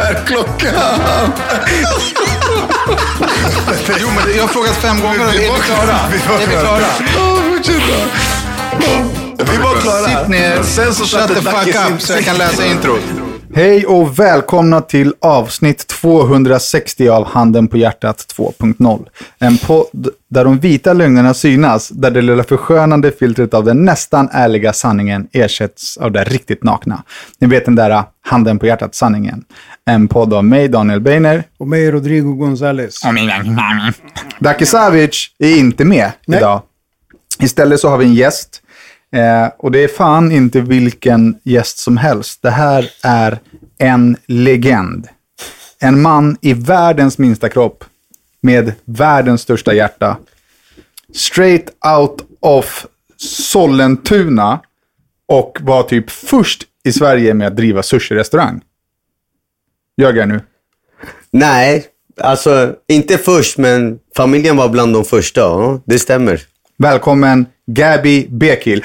Är klockan? Jo, men jag har frågat fem gånger är vi klara? Är vi klara? Ja, fortsätt då. Vi var klara. Sitt ner, Sen så shut the fuck up så jag kan läsa introt. Hej och välkomna till avsnitt 260 av Handen på hjärtat 2.0. En podd där de vita lögnerna synas, där det lilla förskönande filtret av den nästan ärliga sanningen ersätts av det riktigt nakna. Ni vet den där Handen på hjärtat-sanningen. En podd av mig, Daniel Beiner. Och mig Rodrigo González. Daki Savic är inte med Nej. idag. Istället så har vi en gäst. Eh, och det är fan inte vilken gäst som helst. Det här är en legend. En man i världens minsta kropp. Med världens största hjärta. Straight out of Sollentuna. Och var typ först i Sverige med att driva sushi-restaurang. Ljög jag nu? Nej, alltså inte först, men familjen var bland de första. Ja, det stämmer. Välkommen Gabi Bekil.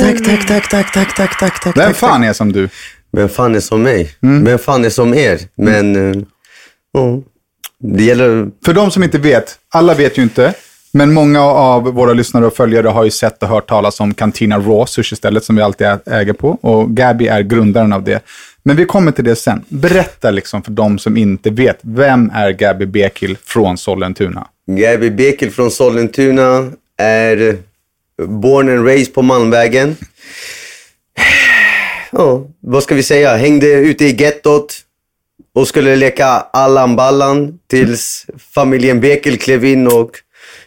Tack, tack, tack, tack, tack, tack, tack, tack. Vem fan är som du? Vem fan är som mig? Mm. Vem fan är som er? Men, ja. Det gäller... För de som inte vet, alla vet ju inte, men många av våra lyssnare och följare har ju sett och hört talas om Cantina Raw, sushi-stället som vi alltid äger på. Och Gabi är grundaren av det. Men vi kommer till det sen. Berätta liksom för de som inte vet, vem är Gabi Bekil från Sollentuna? Gabi Bekil från Sollentuna är born and raised på Malmvägen. Ja, vad ska vi säga? Hängde ute i gettot och skulle leka Allan Ballan tills familjen Bekil klev in och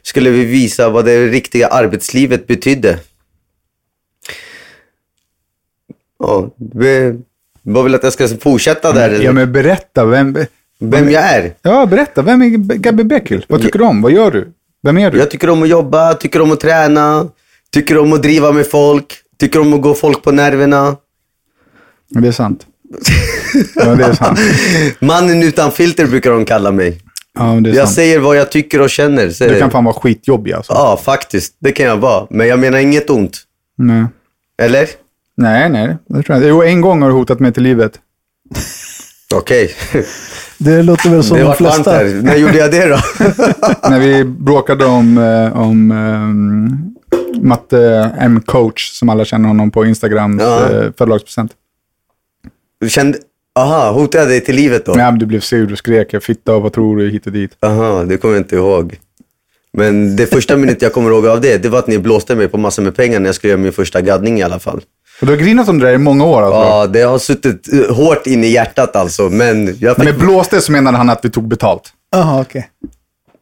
skulle vi visa vad det riktiga arbetslivet betydde. Ja, vad vill att jag ska fortsätta där eller? Ja, men berätta, vem, Vem jag är? ja, berätta, vem är Gabi Bekil? Vad tycker du om? Vad gör du? Vem är du? Jag tycker om att jobba, tycker om att träna, tycker om att driva med folk, tycker om att gå folk på nerverna. Det är sant. Ja, det är sant. Mannen utan filter brukar de kalla mig. Ja, det är Jag sant. säger vad jag tycker och känner. Så Du kan fan vara skitjobbig alltså. Ja, faktiskt. Det kan jag vara. Men jag menar inget ont. Nej. Eller? nej, nej. Det tror jag inte. Jo, en gång har du hotat mig till livet. Okej. Det låter väl som Det de flesta. här. När gjorde jag det då? När vi bråkade om, eh, om eh, Matte M. Coach, som alla känner honom på Instagrams Ja. eh, födelsedagspresent. Du kände... Aha, hotade jag dig till livet då? Ja, men du blev sur och skrek, jag fitta och vad tror du, hit och dit. Aha, det kommer jag inte ihåg. Men det första minnet jag kommer ihåg av det, det var att ni blåste mig på massor med pengar när jag skulle göra min första gaddning i alla fall. Och du har grinat om det där i många år alltså. Ja, det har suttit eh, hårt in i hjärtat alltså. Men jag fick... Med blåste så menade han att vi tog betalt. Jaha, okej.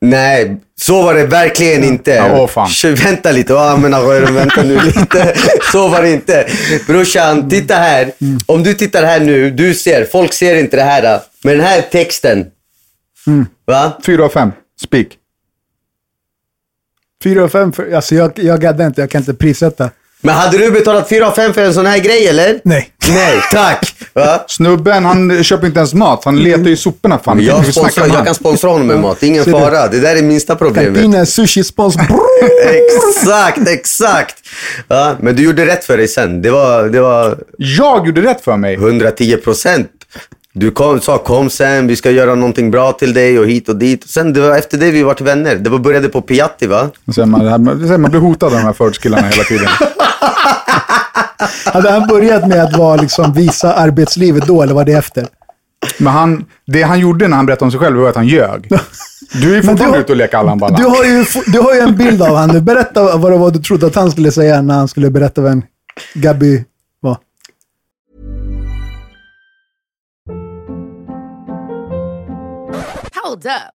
Nej, så var det verkligen inte. Ja, åh, fan. Kör, Vänta lite, oh, men vänta nu lite. Så var det inte. Brorsan, titta här. Om du tittar här nu, du ser, folk ser inte det här. Men den här texten. Va? Fyra av fem. Speak. Fyra och fem, för, alltså jag, jag gaddar inte, jag kan inte prissätta. Men hade du betalat 4 av 5 för en sån här grej eller? Nej. Nej, tack. Va? Snubben, han köper inte ens mat. Han letar ju i soporna fan. Jag, sponsrar, jag kan sponsra honom med mat, ingen fara. Det där är minsta problemet. Cantina sushi-spons. Exakt, exakt. Ja, men du gjorde rätt för dig sen. Det var, det var Jag gjorde rätt för mig. 110 procent. Du kom, sa kom sen, vi ska göra någonting bra till dig och hit och dit. Sen det var efter det vi vart vänner. Det var, började på Piatti va? Så man, man, man blir hotad av de här förortskillarna hela tiden. Hade han börjat med att vara, liksom, visa arbetslivet då, eller var det efter? Men han, det han gjorde när han berättade om sig själv var att han ljög. Du är ju fortfarande ute och leker Allan Ballan. Du har, ju, du har ju en bild av honom. Berätta vad det var du trodde att han skulle säga när han skulle berätta vem Gabi var. Hold up.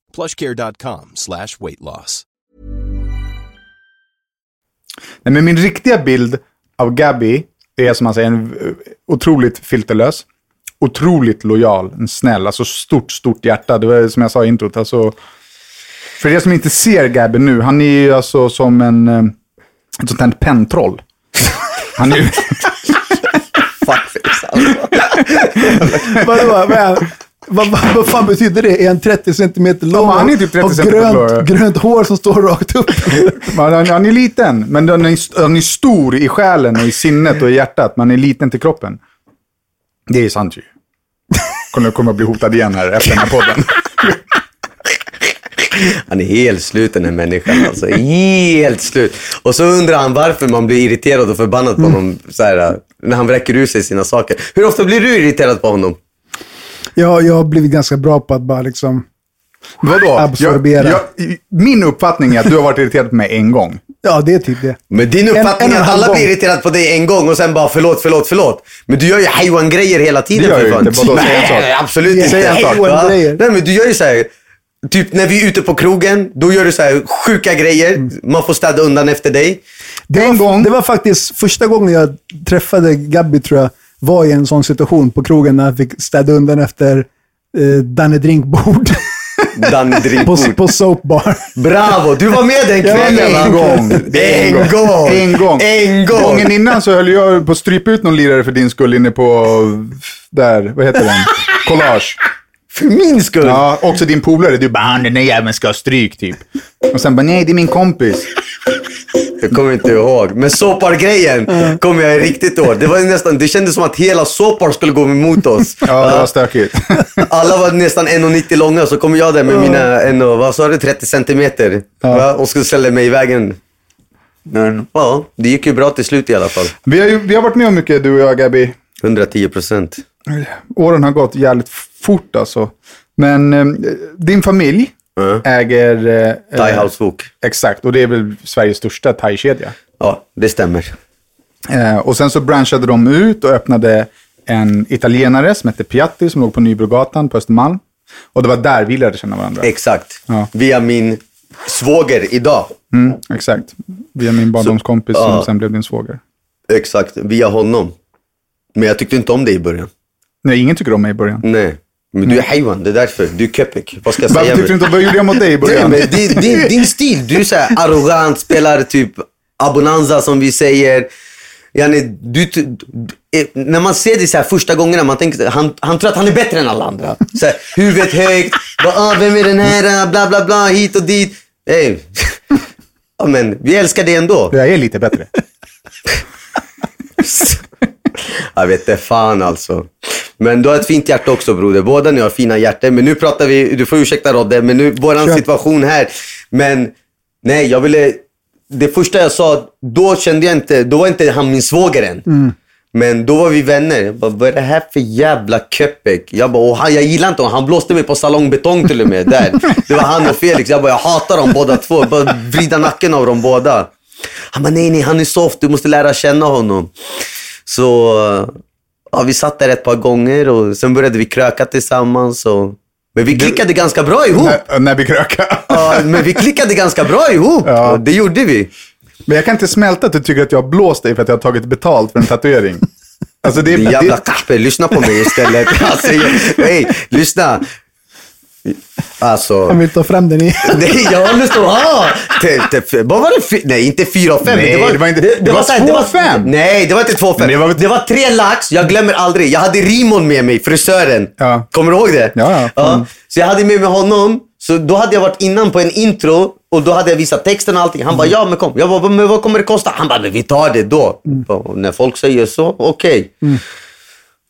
plushcare.com slash weight loss. Nej, men min riktiga bild av Gabby är som man säger en eh, otroligt filterlös, otroligt lojal, en snäll, alltså stort, stort hjärta. Det var som jag sa i introt. Alltså, för er som inte ser Gabby nu, han är ju alltså som en, eh, ett sånt här pentroll. Han är ju... Fuckface alltså. Vadå, vad, vad, vad, fan betyder det? Är han 30 centimeter lång? men han är typ 30 och ja. grönt, grönt hår som står rakt upp. Man, han, han är liten, men han är, han är stor i själen och i sinnet och i hjärtat. Man är liten till kroppen. Det är sant ju. Kommer, kommer att bli hotad igen här efter den här podden. Han är helt slut den här människan alltså. Helt slut. Och så undrar han varför man blir irriterad och förbannad på honom så här, när han vräker ur sig sina saker. Hur ofta blir du irriterad på honom? Jag, jag har blivit ganska bra på att bara liksom... Vadå? Absorbera. Jag, jag, min uppfattning är att du har varit irriterad på mig en gång. Ja, det är typ det. Men din En- uppfattning en och är en att alla gång. blir irriterade på dig en gång och sen bara förlåt, förlåt, förlåt. Men du gör ju hejwan-grejer hela tiden. Det gör jag inte. Vadå, säg en sak. Nej, absolut inte. säg en sak. Nej, men du gör ju så här. Typ när vi är ute på krogen, då gör du så här sjuka grejer. Man får städa undan efter dig. Det En var, gång- det var faktiskt första gången jag träffade Gabby, tror jag, var i en sån situation på krogen när jag fick städa undan efter eh, Danne Drinkbord Danny på, Drinkbord. på Soap Bar. Bravo! Du var med den kvällen va? En gång. En gång. En gång. En gång. Gången innan så höll jag på att strypa ut någon lirare för din skull inne på, där, vad heter den? Collage. För min skull. Ja, också din polare. Du bara, "Ah, den där jäveln ska ha stryk typ. Och sen bara, nej det är min kompis. Jag kommer inte ihåg. Men Sopar-grejen kommer jag riktigt ihåg. Det var nästan, det kändes som att hela Sopar skulle gå emot oss. Ja, det var stökigt. Alla var nästan 1,90 långa, så kom jag där med mina 1, vad sa du, 30 centimeter. Va? Och skulle ställa mig i vägen. Men ja, det gick ju bra till slut i alla fall. Vi har, ju, vi har varit med om mycket du och jag Gabby. 110 procent. Åren har gått jävligt fort alltså. Men eh, din familj Ja. äger... Eh, Thai eh, House Wok. Exakt, och det är väl Sveriges största thai-kedja. Ja, det stämmer. Eh, och sen så branschade de ut och öppnade en italienare som hette Piatti som låg på Nybrogatan på Östermalm. Och det var där vi lärde känna varandra. Exakt. Ja. Via min svåger idag. Mm, exakt. Via min barndomskompis Så- som ja. sen blev din svåger. Exakt, via honom. Men jag tyckte inte om det i början. Nej, ingen tycker om mig i början. Nej. Men du är hejwan, det är därför. Du är kepik. Vad ska jag Varför säga? tyckte du inte, vad gjorde jag mot dig i Nej, början? men din, din, din stil, du är så här arrogant, spelar typ abonanza som vi säger. Yani, du, du, eh, när man ser dig så här första gångerna, man tänker han, han tror att han är bättre än alla andra. Så här, huvudet högt, bara, ah, vem är den här, bla bla bla, hit och dit. Hey. Ja, men vi älskar dig ändå. Jag är lite bättre. Jag vet inte fan alltså. Men du har ett fint hjärta också broder. Båda ni har fina hjärtan. Men nu pratar vi, du får ursäkta Rodde, men nu, våran Kör. situation här. Men nej, jag ville, det första jag sa, då kände jag inte, då var inte han min svåger än. Men då var vi vänner. Jag bara, vad är det här för jävla köpek? Jag bara, och han, jag gillar inte honom. Han blåste mig på salongbetong till och med. Där. Det var han och Felix. Jag bara, jag hatar dem båda två. Jag bara vrida nacken av dem båda. Han bara, nej nej, han är soft. Du måste lära känna honom. Så ja, vi satt där ett par gånger och sen började vi kröka tillsammans. Och, men vi klickade ganska bra ihop. när, när vi krökade. Ja, men vi klickade ganska bra ihop. Ja. Det gjorde vi. Men jag kan inte smälta att du tycker att jag har blåst dig för att jag har tagit betalt för en tatuering. Alltså det, Din är- jävla det, kappe, lyssna på mig istället. Alltså, hey, lyssna. Alltså... Han vill ta fram den i... Nej, jag lust att... Ah, te, te, vad var det? Nej, inte 4 5. Nej, det var inte- det var så här, 2,5. Nej, det var inte 2 5. Men Det det var, var- det var tre lax. Jag glömmer aldrig. Jag hade Rimon med mig, frisören. Ja. Kommer du ihåg det? Ja, ja. Mm. Så jag hade med mig honom. Så då hade jag varit innan på en intro och då hade jag visat texten och allting. Han bara, ja men kom. Jag bara, men vad kommer det kosta? Han bara, men vi tar det då. Mm. Och när folk säger så, okej.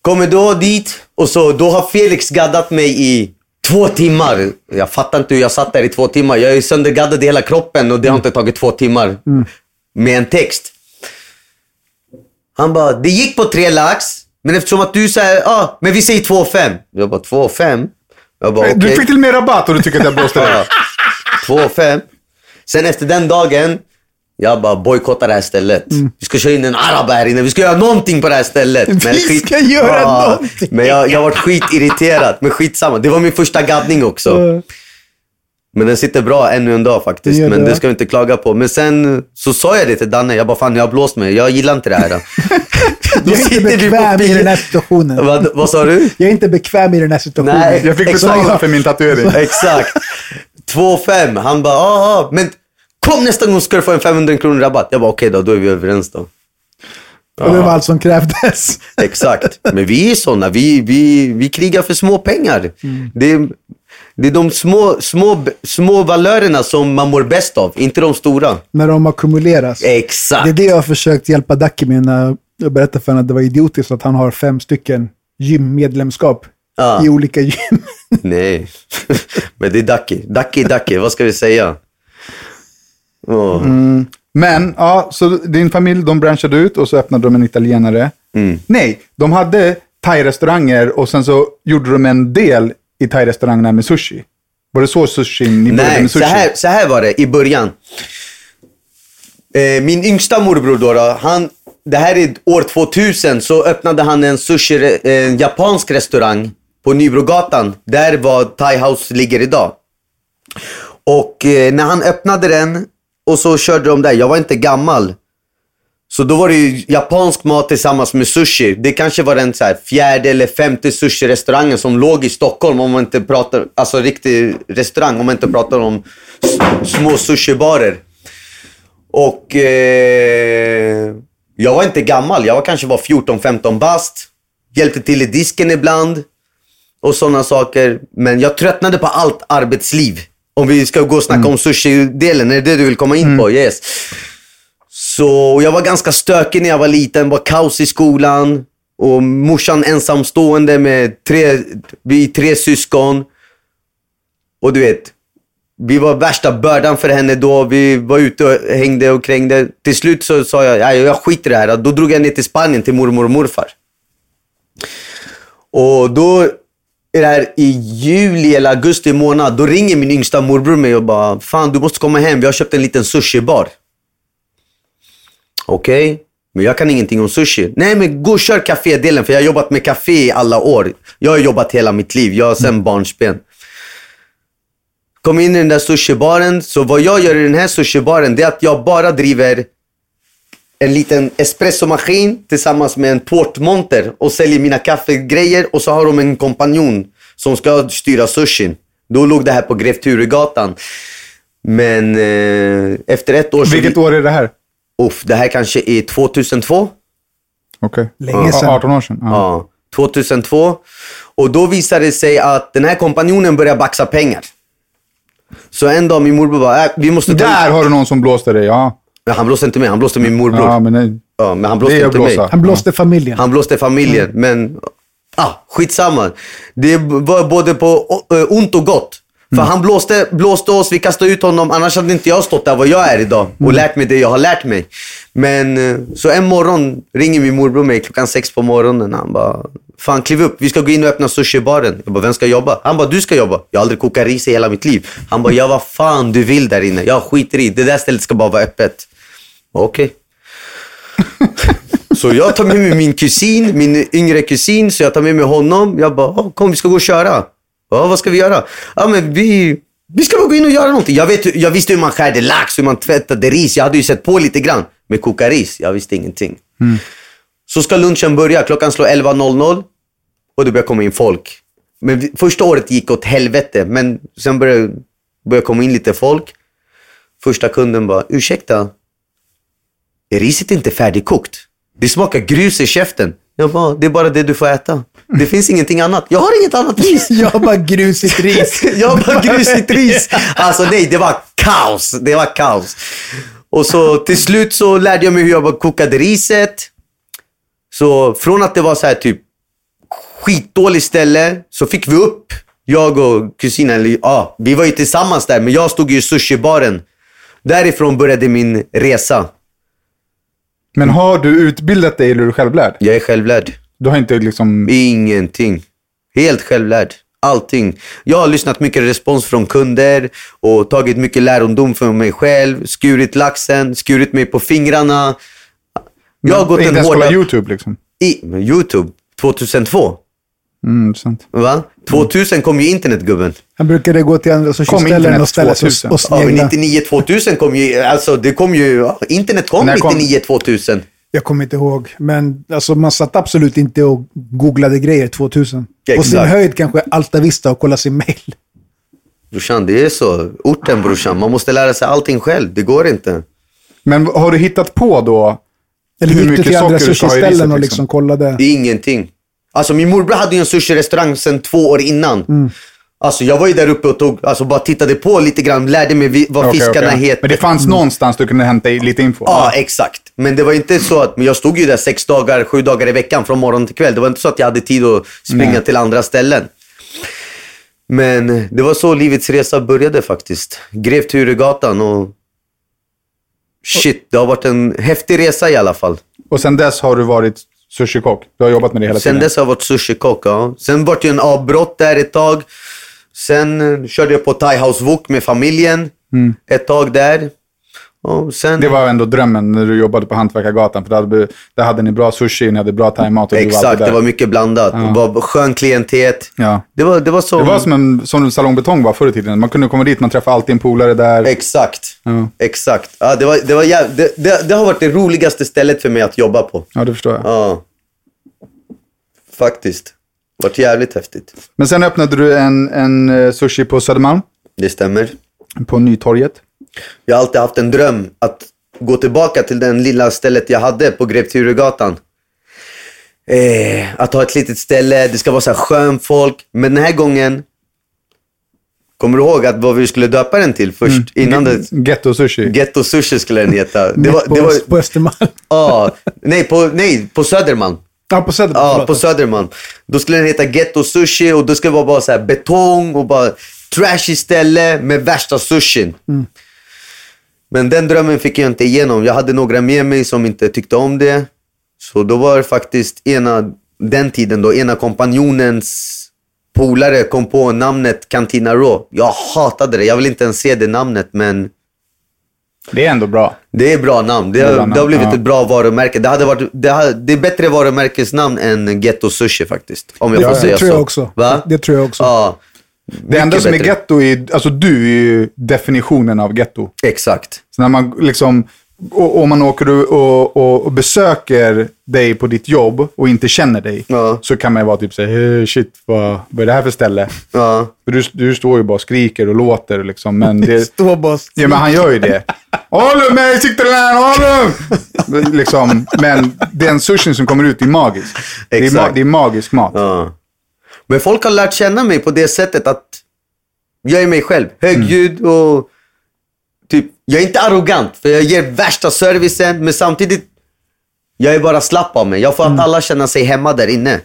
Kommer då dit och så då har Felix gaddat mig i två timmar. Jag fattar inte hur jag satt där i två timmar. Jag är söndergaddad i hela kroppen och det har inte tagit två timmar med en text. Han bara, det gick på tre lax, men eftersom att du säger, ja, ah, men vi säger två fem. Jag bara, två fem? Jag bara, Du okej. fick till mer rabatt och du tycker att jag blåste dig. Två fem. Sen efter den dagen, jag bara bojkottar det här stället. Vi ska köra in en arab här inne. Vi ska göra någonting på det här stället. Vi ska göra någonting. Men jag, jag var skitirriterad. Men skitsamma. Det var min första gaddning också. Men den sitter bra ännu en dag faktiskt. Det Men det. ska vi inte klaga på. Men sen så sa jag det till Danne. Jag bara, fan jag har blåst mig. Jag gillar inte det här. Då Jag är inte bekväm i den här situationen. vad, vad sa du? Jag är inte bekväm i den här situationen. Nej. Jag fick betala för min tatuering. Exakt. 2,5. Han bara, ja, men kom nästa gång ska du få en 500 kronor rabatt. Jag bara, okej då, då är vi överens då. Och det var allt som krävdes. Exakt. Men vi är sådana. Vi, vi, vi krigar för små pengar. Det, är, det är de små, små, små valörerna som man mår bäst av, inte de stora. när de ackumuleras. Exakt. Det är det jag har försökt hjälpa Dacke med när jag berättade för honom att det var idiotiskt att han har fem stycken gymmedlemskap Ja. i olika gym. Nej, men det är Ducky. Ducky, Ducky. Vad ska vi säga? Åh. Men, ja, så din familj, de branschade ut och så öppnade de en italienare. Mm. Nej, de hade thai-restauranger och sen så gjorde de en del i thai-restaurangerna med sushi. Var det så sushi ni började Nej, med så sushi? här, så här var det i början. Eh, min yngsta morbror då, då han, det här är år 2000, så öppnade han en sushi, en japansk restaurang på Nybrogatan. Där var Thai House ligger idag. Och eh, när han öppnade den och så körde de där, jag var inte gammal. Så då var det ju japansk mat tillsammans med sushi. Det kanske var den så här fjärde eller femte sushi-restaurangen som låg i Stockholm om man inte pratar, alltså riktig restaurang, om man inte pratar om små sushibarer. Och eh, jag var inte gammal, jag var kanske var 14-15 bast. Hjälpte till i disken ibland och sådana saker. Men jag tröttnade på allt arbetsliv. Om vi ska gå och snacka om sushi-delen, är det det du vill komma in på? Yes. Så jag var ganska stökig när jag var liten, var kaos i skolan. Och morsan ensamstående med tre, vi tre syskon. Och du vet, vi var värsta bördan för henne då. Vi var ute och hängde och krängde. Till slut så sa jag, "Nej, jag skiter i det här. Då drog jag ner till Spanien till mormor och morfar. Och då är det här i juli eller augusti månad. Då ringer min yngsta morbror mig och bara, fan du måste komma hem. Vi har köpt en liten sushibar. Okej, men jag kan ingenting om sushi. Nej, men gå och kör kafédelen för jag har jobbat med café i alla år. Jag har jobbat hela mitt liv. Jag har sen barnsben. Kom in i den där sushibaren. Så vad jag gör i den här sushibaren, det är att jag bara driver en liten espressomaskin tillsammans med en tårtmonter och säljer mina kaffegrejer och så har de en kompanjon som ska styra sushin. Då låg det här på Grev Turegatan. Men eh, efter ett år så... Vilket år är det här? Uff, det här kanske är 2002. Okej. Länge Ja, sedan. 18 år sedan. Ja. Ja, 2002. Och då visade det sig att den här kompanjonen började baxa pengar. Så en dag min morbror bara, äh, vi måste ta Där har du någon som blåste dig. Ja, Men Han blåste inte mig, han blåste min morbror. ja Ja, men nej. men han blåste inte mig. Han blåste familjen. Han blåste familjen, men ah, skitsamma. Det var både på eh, ont och gott. För han blåste, blåste oss, vi kastade ut honom. Annars hade inte jag stått där vad jag är idag och lärt mig det jag har lärt mig. Men eh, så en morgon ringer min morbror mig klockan sex på morgonen. Han bara, fan kliv upp, vi ska gå in och öppna sushibaren. Jag bara, vem ska jobba? Han bara, du ska jobba. Jag har aldrig kokat ris i hela mitt liv. Han bara, ja vad fan du vill där inne. Jag skiter i, det där stället ska bara vara öppet. Okej. Så jag tar med mig min kusin, min yngre kusin, så jag tar med mig honom. Jag bara, "Åh, kom vi ska gå och köra. Ja, vad ska vi göra? Ja, men vi, vi ska bara gå in och göra någonting. Jag, vet, jag visste hur man skärde lax, hur man tvättade ris. Jag hade ju sett på lite grann. Men koka ris, jag visste ingenting. Så ska lunchen börja. Klockan slår 11.00 och det börjar komma in folk. Men första året gick åt helvete, men sen började började komma in lite folk. Första kunden bara, ursäkta, är riset inte färdigkokt? Det smakar grus i käften. Jag bara, det är bara det du får äta. Det finns ingenting annat. Jag har inget annat ris. Jag har bara grusigt ris. jag har bara grusigt ris. Alltså nej, det var kaos. Det var kaos. Och så till slut så lärde jag mig hur jag kokade riset. Så från att det var så här typ skitdåligt ställe så fick vi upp, jag och kusinen, ja, vi var ju tillsammans där, men jag stod ju i sushibaren. Därifrån började min resa. Men har du utbildat dig eller är du självlärd? Jag är självlärd. Du har inte liksom... Ingenting. Helt självlärd. Allting. Jag har lyssnat mycket respons från kunder och tagit mycket lärondom för mig själv. Skurit laxen, skurit mig på fingrarna. Jag har gått inte en ens kolla hårda... YouTube liksom. I, YouTube, 2002. Mm, sant. Va? 2000 kom ju internet gubben. Han brukade gå till andra sushi-ställen och ställa sig 2000? och, och Ja, men snegla. 99 2000 kom ju, alltså det kom ju, ja, internet kom När kom- 99 2000. Jag kommer inte ihåg. Men alltså, man satt absolut inte och googlade grejer 2000. På sin Exakt. höjd kanske Alta Vista och kolla sin mail. Brorsan, det är så. Orten brorsan, man måste lära sig allting själv. Det går inte. Men har du hittat på då Eller hur gick du mycket till andra sushi-ställen och Liksom? liksom kollade? Det är ingenting. Alltså min morbror hade ju en sushi-restaurang sedan två år innan. Mm. Alltså jag var ju där uppe och tog, alltså bara tittade på lite grann, lärde mig vad Okej, fiskarna okej. heter. Men det fanns någonstans du kunde hämta lite info? Ja, exakt. Men det var inte så att, men jag stod ju där sex dagar, sju dagar i veckan från morgon till kväll. Det var inte så att jag hade tid att springa Nej. till andra ställen. Men det var så livets resa började faktiskt. Grev Turegatan och shit, det har varit en häftig resa i alla fall. Och sen dess har du varit sushikock? Du har jobbat med det hela Sen tiden? dess har jag varit sushikock, ja. Sen var det en avbrott där ett tag. Sen eh, körde jag på Thai House Wok med familjen ett tag där. Sen... Mm. Det var ändå drömmen när du jobbade på Hantverkargatan. För där hade, där hade ni bra sushi, ni hade bra thaimat var Exakt, där. det var mycket blandat. Det var skön klientet. Ja. Det var, det var så... Det var som en som Salong Betong var förr i tiden. Man kunde komma dit, man träffade alltid en polare där. Exakt. Ja. Exakt. Ja, det, var, det, var jäv... det, det, det har varit det roligaste stället för mig att jobba på. Ja, det förstår jag. Ja. Faktiskt. Det varit jävligt häftigt. Men sen öppnade du en, en eh, sushi på Södermalm, Det stämmer. på Nytorget. Jag har alltid haft en dröm att gå tillbaka till den lilla stället jag hade på Grev Turegatan. Eh, att ha ett litet ställe, det ska vara så här skön folk. Men den här gången, kommer du ihåg att vad vi skulle döpa den till först? Innan det, Ghetto sushi. Ghetto Sushi skulle den heta. Det var, på, det var, på Östermalm. ja, nej, på, nej, på Södermalm. Ja, på Södermalm. Ja, på Södermalm. Då skulle den heta Ghetto Sushi och då skulle det vara bara så här betong och bara trashy ställe med värsta sushin. Men den drömmen fick jag inte igenom. Jag hade några med mig som inte tyckte om det. Så då var det faktiskt ena, den tiden då, ena kompanjonens polare kom på namnet Cantina Raw. Jag hatade det. Jag vill inte ens se det namnet, men Det är ändå bra. det är bra namn. Det har, bra namn, det har blivit ja. ett bra varumärke. Det, hade varit, det, har, det är bättre varumärkesnamn än Ghetto Sushi faktiskt. Om jag Ja, får det säga tror så. jag också. Va? Det tror jag också. Ja. Det enda som är getto är, alltså du är ju definitionen av getto. Exakt. Så när man liksom, och man åker och, och, och besöker dig på ditt jobb och inte känner dig, Ja. så kan man ju vara typ såhär, "Eh, shit, vad, vad är det här för ställe? Ja. För du, du står ju bara och skriker och låter liksom, men det... Stå bara och Ja, men han gör ju det. Håll mig, siktar där, håll liksom, Men den sushin som kommer ut, är magisk. Det är, ma- det är magisk mat. Ja. Men folk har lärt känna mig på det sättet att jag är mig själv. Högljudd och jag är inte arrogant för jag ger värsta servicen men samtidigt jag är bara slapp av mig. Jag får att alla känna sig hemma där inne.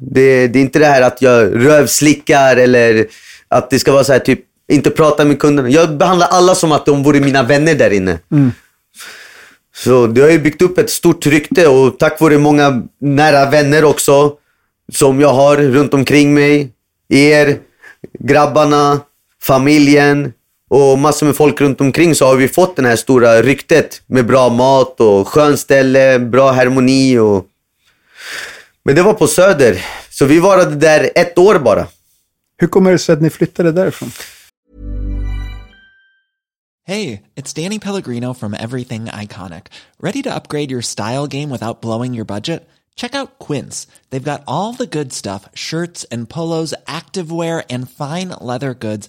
Det, det är inte det här att jag rövslickar eller att det ska vara så här typ, inte prata med kunderna. Jag behandlar alla som att de vore mina vänner där inne. Så det har ju byggt upp ett stort rykte och tack vare många nära vänner också som jag har runt omkring mig. Er, grabbarna, familjen och massor med folk runt omkring så har vi fått det här stora ryktet med bra mat och skön ställe, bra harmoni och... Men det var på Söder, så vi varade där ett år bara. Hur kommer det sig att ni flyttade därifrån? Hey, it's Danny Pellegrino from Everything Iconic. Ready to upgrade your style game without blowing your budget? Check out Quince. They've got all the good stuff shirts and polos, activewear, and fine leather goods,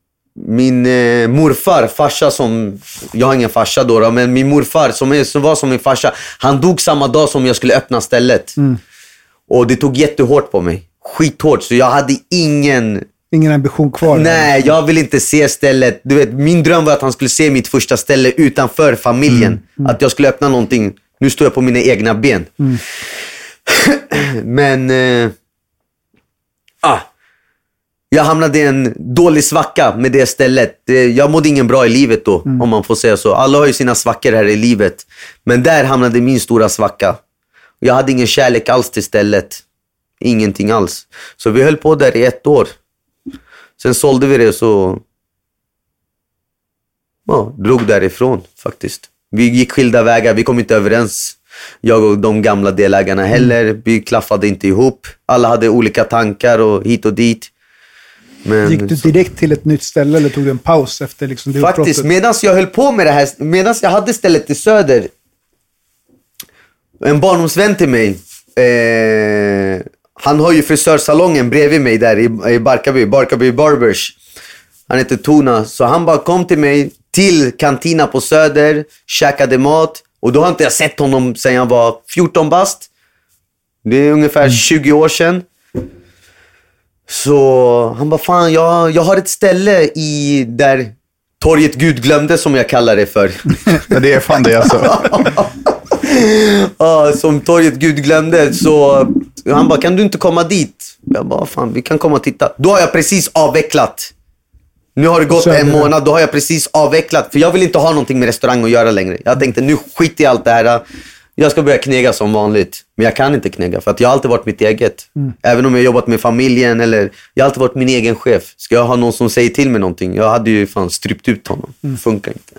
Min eh, morfar, farsa som, jag har ingen farsa då, då men min morfar som, är, som var som min farsa, han dog samma dag som jag skulle öppna stället. Och det tog jättehårt på mig. Skithårt, så jag hade ingen Ingen ambition kvar. Nej, jag vill inte se stället. Du vet, min dröm var att han skulle se mitt första ställe utanför familjen. Att jag skulle öppna någonting. Nu står jag på mina egna ben. Men... Eh, ah, jag hamnade i en dålig svacka med det stället. Jag mådde ingen bra i livet då, om man får säga så. Alla har ju sina svackor här i livet. Men där hamnade min stora svacka. Jag hade ingen kärlek alls till stället. Ingenting alls. Så vi höll på där i ett år. Sen sålde vi det så ja, drog därifrån faktiskt. Vi gick skilda vägar, vi kom inte överens. Jag och de gamla delägarna heller. Vi klaffade inte ihop. Alla hade olika tankar och hit och dit. Men Gick du direkt till ett nytt ställe eller tog du en paus efter liksom det Faktiskt, medan jag höll på med det här, medan jag hade stället i Söder, en barndomsvän till mig, eh, han har ju frisörsalongen bredvid mig där i, i Barkarby, Barkarby Barbers. Han heter Tona, så han bara kom till mig till kantina på Söder, käkade mat och då har inte jag sett honom sedan jag var 14 bast. Det är ungefär 20 år sedan. Så han bara, fan jag, jag har ett ställe i där torget Gud glömde som jag kallar det för. Det är fan det alltså. Ja, som torget Gud glömde. Så han bara, kan du inte komma dit? Jag bara, fan vi kan komma och titta. Då har jag precis avvecklat. Nu har det gått en månad, då har jag precis avvecklat. För jag vill inte ha någonting med restaurang att göra längre. Jag tänkte, nu skit i allt det här. Jag ska börja knega som vanligt. Men jag kan inte knega för att jag har alltid varit mitt eget. Även om jag jobbat med familjen eller... Jag har alltid varit min egen chef. Ska jag ha någon som säger till mig någonting? Jag hade ju fan strypt ut honom. Funkar inte.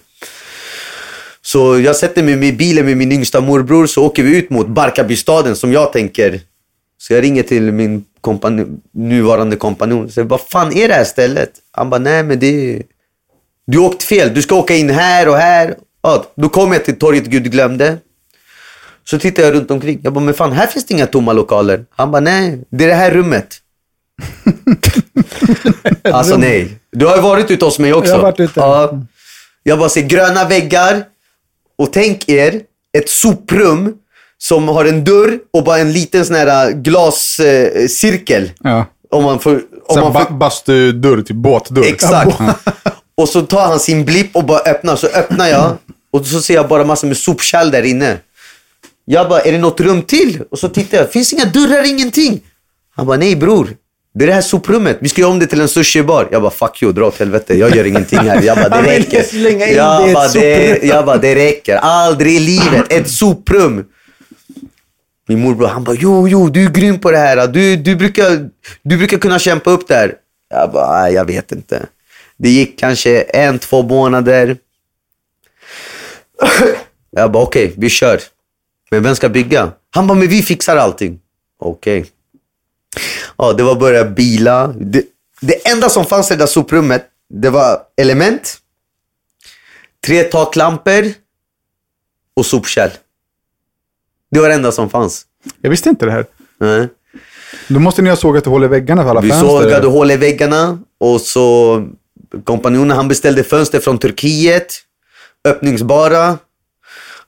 Så jag sätter mig i bilen med min yngsta morbror så åker vi ut mot Barkarbystaden som jag tänker. Så jag ringer till min kompan- nuvarande kompanjon och säger, vad fan är det här stället? Han bara, nej men det är... Du åkt fel, du ska åka in här och här. Ja, då kommer jag till torget Gud glömde. Så tittar jag runt omkring. Jag bara, men fan här finns det inga tomma lokaler. Han bara, nej, det är det här rummet. alltså nej. Du har ju varit ute hos mig också. Jag har varit ute. Ja. Jag bara ser gröna väggar. Och tänk er ett soprum som har en dörr och bara en liten sån här glascirkel. Eh, cirkel. Ja. om man får... Om Så man ba- får bastudörr till båtdörr. Exakt. Och så tar han sin blipp och bara öppnar. Så öppnar jag och så ser jag bara massor med sopkärl där inne. Jag bara, är det något rum till? Och så tittar jag, finns inga dörrar, ingenting. Han bara, nej bror. Det är det här soprummet. Vi ska göra om det till en sushibar. Jag bara, fuck you, dra åt helvete. Jag gör ingenting här. Jag bara, det räcker. det Jag bara, det, jag bara, det räcker. Aldrig i livet. Ett soprum. Min morbror, han bara, jo, jo, du är grym på det här. Du, du, brukar, du brukar kunna kämpa upp där. Jag bara, "Nej, jag vet inte. Det gick kanske en, två månader. Jag bara, okej, vi kör. Men vem ska bygga? Han bara, men vi fixar allting. Okej. Ja, det var börja bila. Det, det enda som fanns i det där soprummet, det var element, tre taklampor och sopkärl. Det var det enda som fanns. Jag visste inte det här. Nej. Då måste ni ha sågat hål i väggarna för alla Vi fönster. sågade hål i väggarna och så kompanjonen han beställde fönster från Turkiet. Öppningsbara.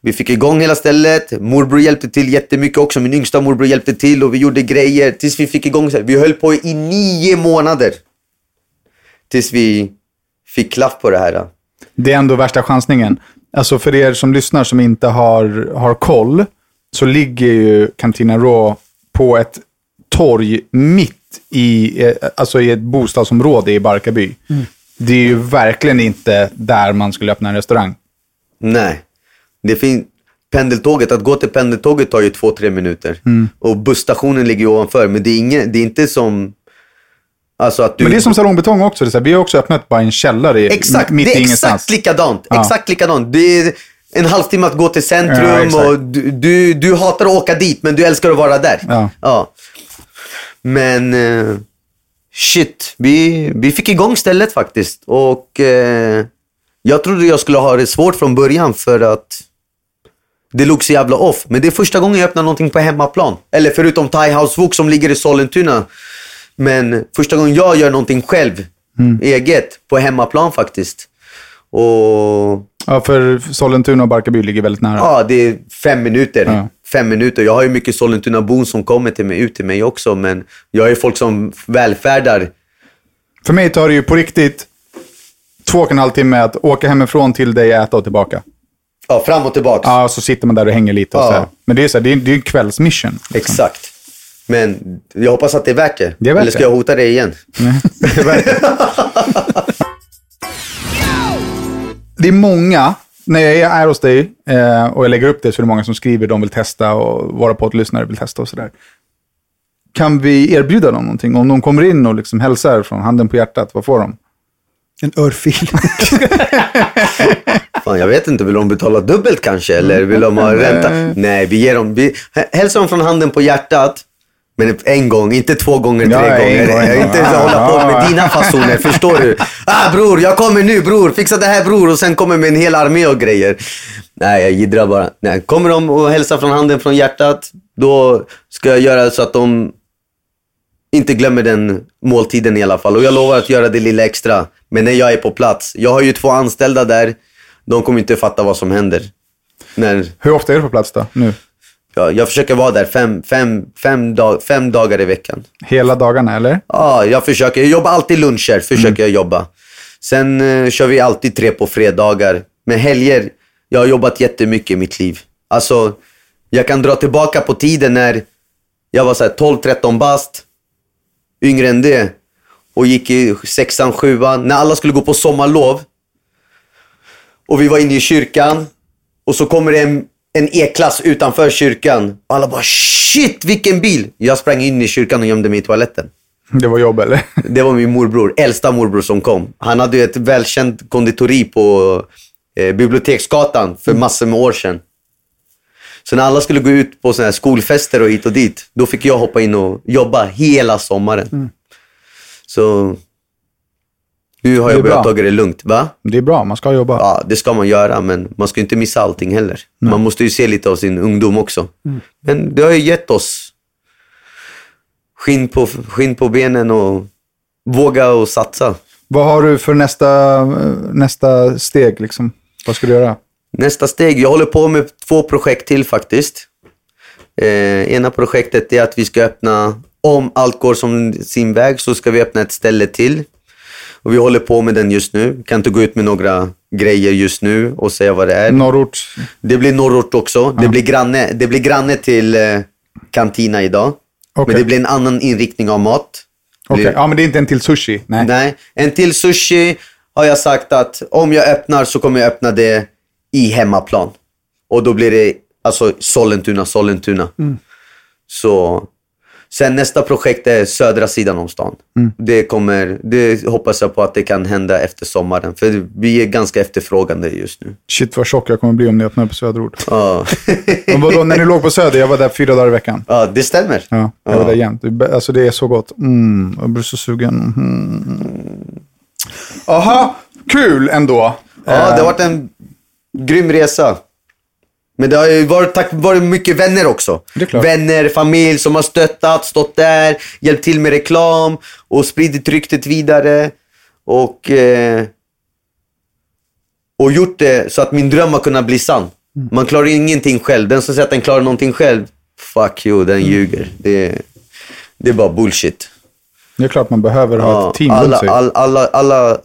Vi fick igång hela stället. Morbror hjälpte till jättemycket också. Min yngsta morbror hjälpte till och vi gjorde grejer tills vi fick igång. Vi höll på i nio månader. Tills vi fick klaff på det här. Det är ändå värsta chansningen. Alltså för er som lyssnar som inte har, har koll, så ligger ju Cantina Raw på ett torg mitt i, eh, alltså i ett bostadsområde i Barkarby. Det är ju verkligen inte där man skulle öppna en restaurang. Nej. Det finns... Pendeltåget, att gå till pendeltåget tar ju två, tre minuter. Och busstationen ligger ovanför. Men det är, ingen, det är inte som... Alltså att du... Men det är som salongbetong också. Det är så här, vi har också öppnat bara en källare Exakt, mitt i ingenstans. exakt likadant. Ja. Exakt likadant. Det är en halvtimme att gå till Ja, centrum exakt. och du, du, du hatar att åka dit men du älskar att vara där. Ja. Men eh, shit, vi, vi fick igång stället faktiskt. Och eh, jag trodde jag skulle ha det svårt från början för att det låg så jävla off. Men det är första gången jag öppnar någonting på hemmaplan. Eller förutom Thai House Wok som ligger i Sollentuna. Men första gången jag gör någonting själv, eget, på hemmaplan faktiskt. Och Ja, för Sollentuna och Barkarby ligger väldigt nära. ja, det är fem minuter. Ja. Fem minuter. Jag har ju mycket Sollentuna-bon som kommer till mig, ut till mig också. Men jag har ju folk som välfärdar. För mig tar det ju på riktigt två och en halv timme att åka hemifrån till dig, äta och tillbaka. Ja, fram och tillbaka. Ja, så sitter man där och hänger lite och Ja. så här. Men det är så här, det är, det är en kvällsmission. liksom. Exakt. Men jag hoppas att det är värt det. Det är värt Eller ska det. jag hota dig igen? Det är många, när jag är hos dig eh, och jag lägger upp det så är det många som skriver de vill testa och våra poddlyssnare vill testa och sådär. Kan vi erbjuda dem någonting? Om de kommer in och liksom hälsar från handen på hjärtat, vad får de? En örfil. Jag vet inte, vill de betala dubbelt kanske? Eller vill de ha ränta? Nej, vi ger dem... Vi, hälsar dem från handen på hjärtat. Men en gång, inte två gånger, tre Ja, gånger. gång, Jag inte Ja, hålla på med dina fasoner, förstår du? Ah bror, jag kommer nu bror, fixa det här bror. Och sen kommer med en hel armé och grejer. Nej, jag jiddrar bara. Nej, kommer de och hälsar från handen från hjärtat, då ska jag göra så att de inte glömmer den måltiden i alla fall. Och jag lovar att göra det lilla extra. Men när jag är på plats. Jag har ju två anställda där. De kommer inte fatta vad som händer. När, Hur ofta är du på plats då? Nu? ja, jag försöker vara där fem, fem, fem, dag, fem dagar i veckan. Hela dagarna, eller? Ja, jag försöker. Jag jobbar alltid luncher, försöker jag jobba. Sen eh, kör vi alltid tre på fredagar. Men helger, jag har jobbat jättemycket i mitt liv. Alltså, jag kan dra tillbaka på tiden när jag var så här 12-13 bast, yngre än det. Och gick i sexan, sjuan. När alla skulle gå på sommarlov. Och vi var inne i kyrkan. Och så kommer det en, en E-klass utanför kyrkan. Och alla bara shit vilken bil! Jag sprang in i kyrkan och gömde mig i toaletten. Det var jobb, eller? Det var min morbror, äldsta morbror som kom. Han hade ju ett välkänt konditori på eh, Biblioteksgatan för massor med år sedan. Så när alla skulle gå ut på såna här skolfester och hit och dit, då fick jag hoppa in och jobba hela sommaren. Så nu har jag börjat ta det lugnt. Va? Det är bra, man ska jobba. Ja, det ska man göra, men man ska inte missa allting heller. Man måste ju se lite av sin ungdom också. Men det har ju gett oss skinn på, skinn på benen och våga och satsa. Vad har du för nästa, nästa steg? Liksom? Vad ska du göra? Nästa steg, jag håller på med två projekt till faktiskt. Eh, ena projektet är att vi ska öppna, om allt går som sin väg, så ska vi öppna ett ställe till. Och vi håller på med den just nu. Kan inte gå ut med några grejer just nu och säga vad det är. Norrort? Det blir norrort också. Det, blir granne, det blir granne till eh, Cantina idag. Okej. Men det blir en annan inriktning av mat. Okej, Blir- ja men det är inte en till sushi? Nej. Nej. En till sushi har jag sagt att om jag öppnar så kommer jag öppna det i hemmaplan. Och då blir det alltså Sollentuna, Sollentuna. Så Sen nästa projekt är södra sidan om stan. Det, kommer, det hoppas jag på att det kan hända efter sommaren. För vi är ganska efterfrågande just nu. Shit vad tjock jag kommer bli om ni öppnar på Söderort. Ja, Men vadå, när ni låg på Söder, jag var där fyra dagar i veckan. ja det stämmer. Ja, jag var där jämt. Alltså det är så gott. Mm, jag blir så sugen. Mm. Aha, kul ändå. Ja, det har varit en grym resa. Men det har ju varit tack vare mycket vänner också. Vänner, familj som har stöttat, stått där, hjälpt till med reklam och spridit ryktet vidare. Och, eh, och gjort det så att min dröm har kunnat bli sann. Man klarar ingenting själv. Den som säger att den klarar någonting själv, fuck you, den ljuger. Det, är- det är bara bullshit. Det är klart man behöver ha Ja, ett team alla, runt sig. all, alla, alla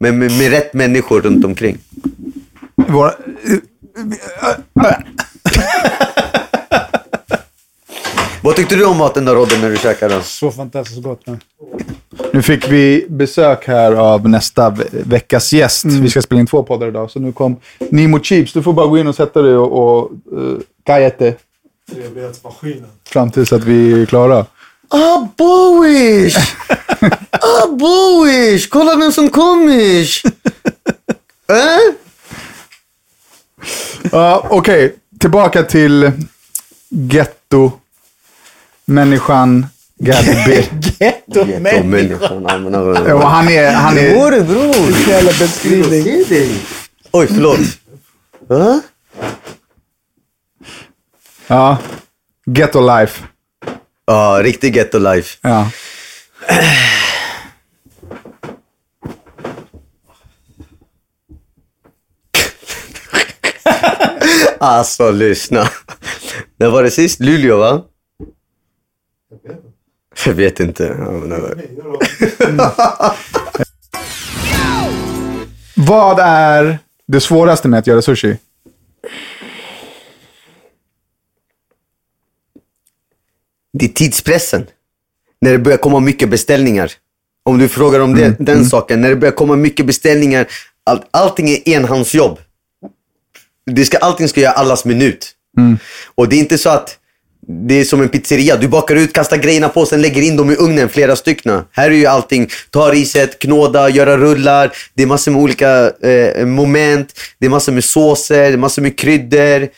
med, med, med rätt människor runt omkring. Våra, Vad tyckte du om maten då Rodde när du käkade den? Så fantastiskt gott. nu. nu fick vi besök här av nästa ve- veckas gäst. Vi ska spela in två poddar idag. Så nu kom Nimo Chips. Du får bara gå in och sätta dig och, och uh, kajete fram tills att vi är klara. Ah, bowish! Ah, bowish! Kolla vem som kommer! äh? Ja, Okej, tillbaka till getto. Människan. Getto-människan. Jo, han är... Han är det bror? Jävla beskrivning. Oj, förlåt. Va? ja, ghetto life. Ja, riktig ghetto life. Ja. Alltså lyssna. När var det sist? Luleå va? Jag vet inte. Ja, men det var... Vad är det svåraste med att göra sushi? Det är tidspressen. När det börjar komma mycket beställningar. Om du frågar om det, den saken. När det börjar komma mycket beställningar. All, allting är enhandsjobb. Det ska, allting ska göra allas minut. Och det är inte så att det är som en pizzeria. Du bakar ut, kastar grejerna på, sen lägger in dem i ugnen, flera stycken. Här är ju allting, ta riset, knåda, göra rullar. Det är massor med olika eh, moment. Det är massor med såser, det är massor med kryddor.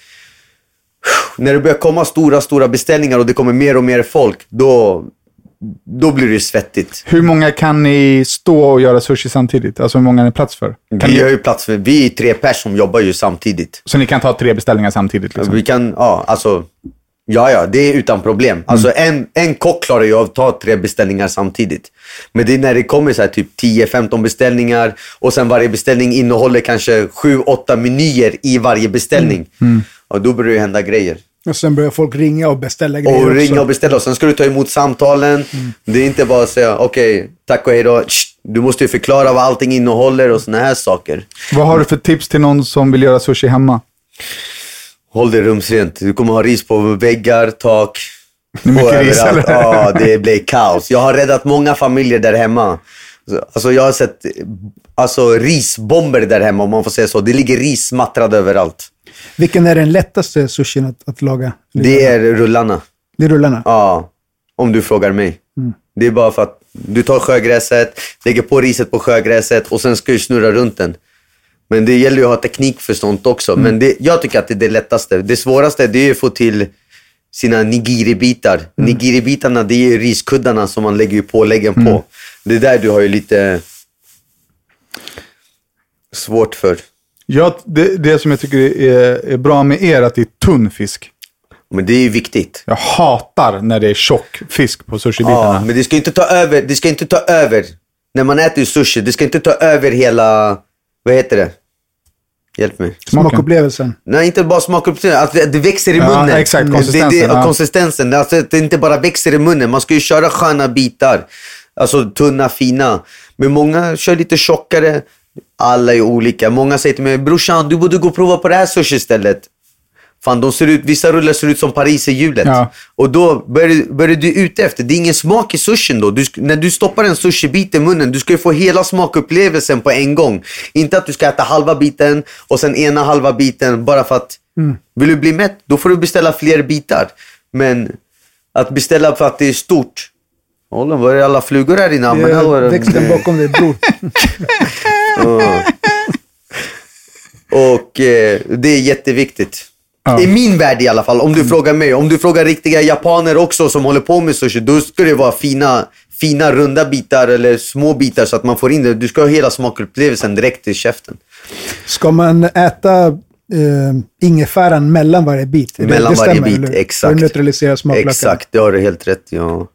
När det börjar komma stora, stora beställningar och det kommer mer och mer folk, då, då blir det svettigt. Hur många kan ni stå och göra sushi samtidigt? Alltså hur många är det plats för? Kan Vi ni, har ju plats för, vi är tre pers som jobbar ju samtidigt. så ni kan ta tre beställningar samtidigt? Liksom? Vi kan, ja alltså, ja ja, det är utan problem. Alltså en, en kock klarar ju av att ta tre beställningar samtidigt. Men det är när det kommer så här typ 10-15 beställningar och sen varje beställning innehåller kanske 7-8 menyer i varje beställning. Och då börjar det hända grejer. Och sen börjar folk ringa och beställa grejer Och också. ringa och beställa och sen ska du ta emot samtalen. Det är inte bara att säga okej, tack och hej då. Du måste ju förklara vad allting innehåller och såna här saker. Vad har du för tips till någon som vill göra sushi hemma? Håll det rumsrent. Du kommer ha ris på väggar, tak. Det är mycket ris, eller? Ja, det blir kaos. Jag har räddat många familjer där hemma. Alltså jag har sett alltså, risbomber där hemma om man får säga så. Det ligger ris smattrad överallt. Vilken är den lättaste sushin att, att laga? Det är rullarna. Det är rullarna? Ja, om du frågar mig. Det är bara för att du tar sjögräset, lägger på riset på sjögräset och sen ska du snurra runt den. Men det gäller ju att ha teknik för sånt också. Men det, jag tycker att det är det lättaste. Det svåraste det är att få till sina nigiribitar. Nigiribitarna det är riskuddarna som man lägger påläggen på. Det är där du har ju lite svårt för. Ja, det, det som jag tycker är, är bra med er är att det är tunn fisk. Men det är ju viktigt. Jag hatar när det är tjock fisk på Ja, sushibitarna. men det ska inte ta över. Det ska inte ta över. När man äter sushi, det ska inte ta över hela... Vad heter det? Hjälp mig. Smakupplevelsen. Nej, inte bara smakupplevelsen. Att det, det växer i Ja, munnen. exakt, Det- konsistensen, Det, det, ja. Konsistensen. Alltså, att det inte bara växer i munnen. Man ska ju köra sköna bitar. Alltså tunna, fina. Men många kör lite tjockare. Alla är olika. Många säger till mig, brorsan du borde gå och prova på det här sushi-stället. Fan, de ser ut, vissa rullar ser ut som Paris i hjulet. Ja. Och då börjar, börjar du ute efter, det är ingen smak i sushin då. Du, när du stoppar en sushibit i munnen, du ska ju få hela smakupplevelsen på en gång. Inte att du ska äta halva biten och sen ena halva biten bara för att, vill du bli mätt, då får du beställa fler bitar. Men att beställa för att det är stort, Hålla, var är alla flugor här inne? Det är växten bakom dig, bror. Ja. Och eh, det är jätteviktigt. I min värld i alla fall, om du frågar mig. Om du frågar riktiga japaner också som håller på med sushi, då ska det vara fina, fina runda bitar eller små bitar så att man får in det. Du ska ha hela smakupplevelsen direkt i käften. Ska man äta eh, ingefäran mellan varje bit? Det- Mellan det varje stämmer, bit, exakt. För att neutralisera smaklökarna. Exakt, det har du helt rätt ja.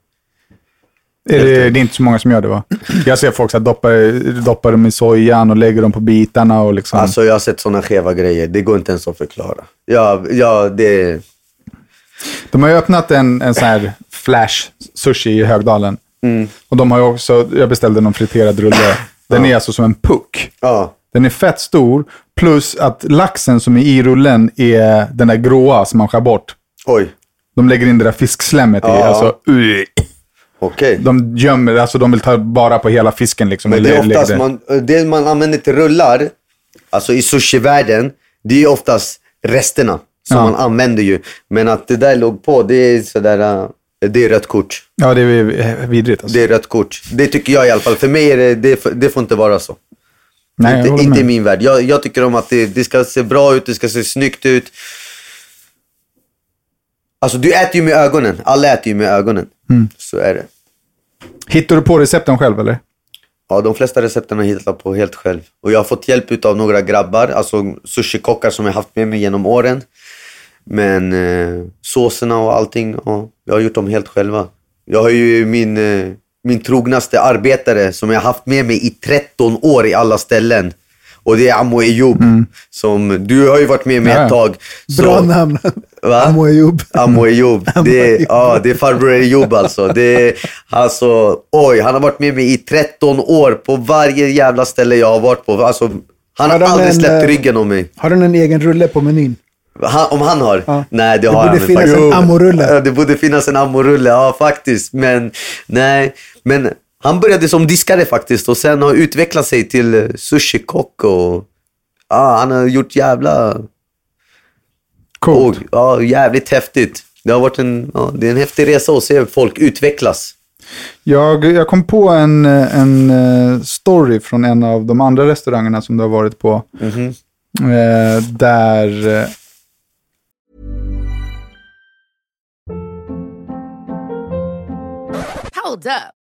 Det, det är inte så många som gör det va? Jag ser folk så här, doppar, doppar dem i sojan och lägger dem på bitarna och liksom. Alltså jag har sett sådana skeva grejer. Det går inte ens att förklara. Ja, ja det... De har ju öppnat en, en sån här flash sushi i Högdalen. Mm. Och de har ju också, jag beställde någon friterad rulle. Den är alltså som en puck. Ja. Den är fett stor, plus att laxen som är i rullen är den där gråa som man skär bort. Oj. De lägger in det där fiskslemmet i. Ja. Alltså, ui. Okej. De gömmer, alltså de vill ta bara på hela fisken liksom. Men det är oftast, man, det man använder till rullar, alltså i sushi-världen, det är oftast resterna som Ja. man använder ju. Men att det där låg på, det är sådär, äh, det är rött kort. Ja, det är vidrigt alltså. Det är rött kort. Det tycker jag i alla fall. För mig är det, det, det får inte vara så. Nej, inte inte i min värld. Jag, jag tycker om att det, det ska se bra ut, det ska se snyggt ut. Alltså du äter ju med ögonen. Alla äter ju med ögonen. Mm. Så är det. Hittar du på recepten själv eller? Ja, de flesta recepten har jag hittat på helt själv. Och jag har fått hjälp av några grabbar, alltså sushikockar som jag haft med mig genom åren. Men eh, såserna och allting, ja, jag har gjort dem helt själva. Jag har ju min, eh, min trognaste arbetare som jag har haft med mig i 13 år i alla ställen. Och det är Amo Eyoub. Som, du har ju varit med mig Ja, ett tag. Bra namn. Va? Amo Eyoub. Amo Eyoub. Det, är- ja, det är farbror Eyoub alltså. Det är, alltså. Oj, han har varit med mig i 13 år på varje jävla ställe jag har varit på. Alltså, han har Har han aldrig en, släppt eh, ryggen om mig. Har den en egen rulle på menyn? Han, om han har? Ja. Nej, det, Det har borde han finnas faktiskt. en Amo-rulle. Det borde finnas en Amo-rulle, ja faktiskt. Men nej, men han började som diskare faktiskt och sen har utvecklat sig till eh, sushikock och ja, han har gjort jävla Coolt. och, ja, jävligt häftigt. Det har varit en, ja, det är en häftig resa att se folk utvecklas. Jag, jag kom på en, en eh, story från en av de andra restaurangerna som du har varit på. Mhm. Eh, där... eh, Hold up.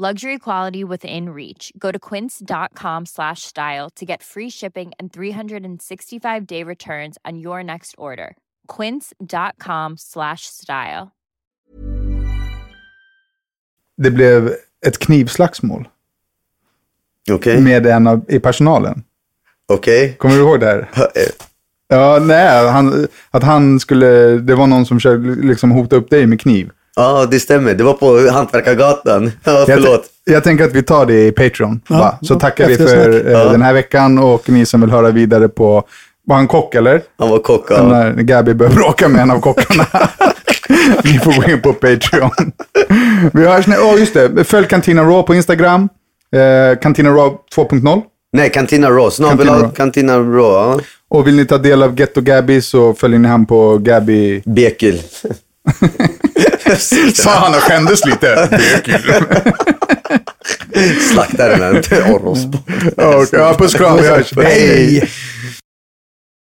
Luxury quality within reach. Go to quince.com slash style to get free shipping and 365 day returns on your next order. Quince.com slash style. Det blev ett knivslagsmål Okej? med en av, i personalen. Okej? Kommer du ihåg det här? Eh, Ja, nej, han, att han skulle, det var någon som försökte liksom hota upp dig med kniv. Ja, det stämmer. Det var på Hantverkargatan. Ja, Jag, förlåt. jag tänker att vi tar det i Patreon. Ja? Så tackar vi för eh, Ja. den här veckan och ni som vill höra vidare på, var han kock eller? Han var kock. Ja. När Gabby börjar bråka med en av kockarna. Ni får gå in på Patreon. Vi hörs nu. Oh, just det. Följ Cantina Raw på Instagram. Eh, Cantina Raw 2.0. Nej, Cantina Raw. Snabel Cantina Raw. Cantina Raw. Ja. Och vill ni ta del av Getto Gabby så följer ni han på Gabby. Bekil. Sa han och skämdes lite. Slaktaren. Orros. Ja, puss kram. Vi hörs. Hej!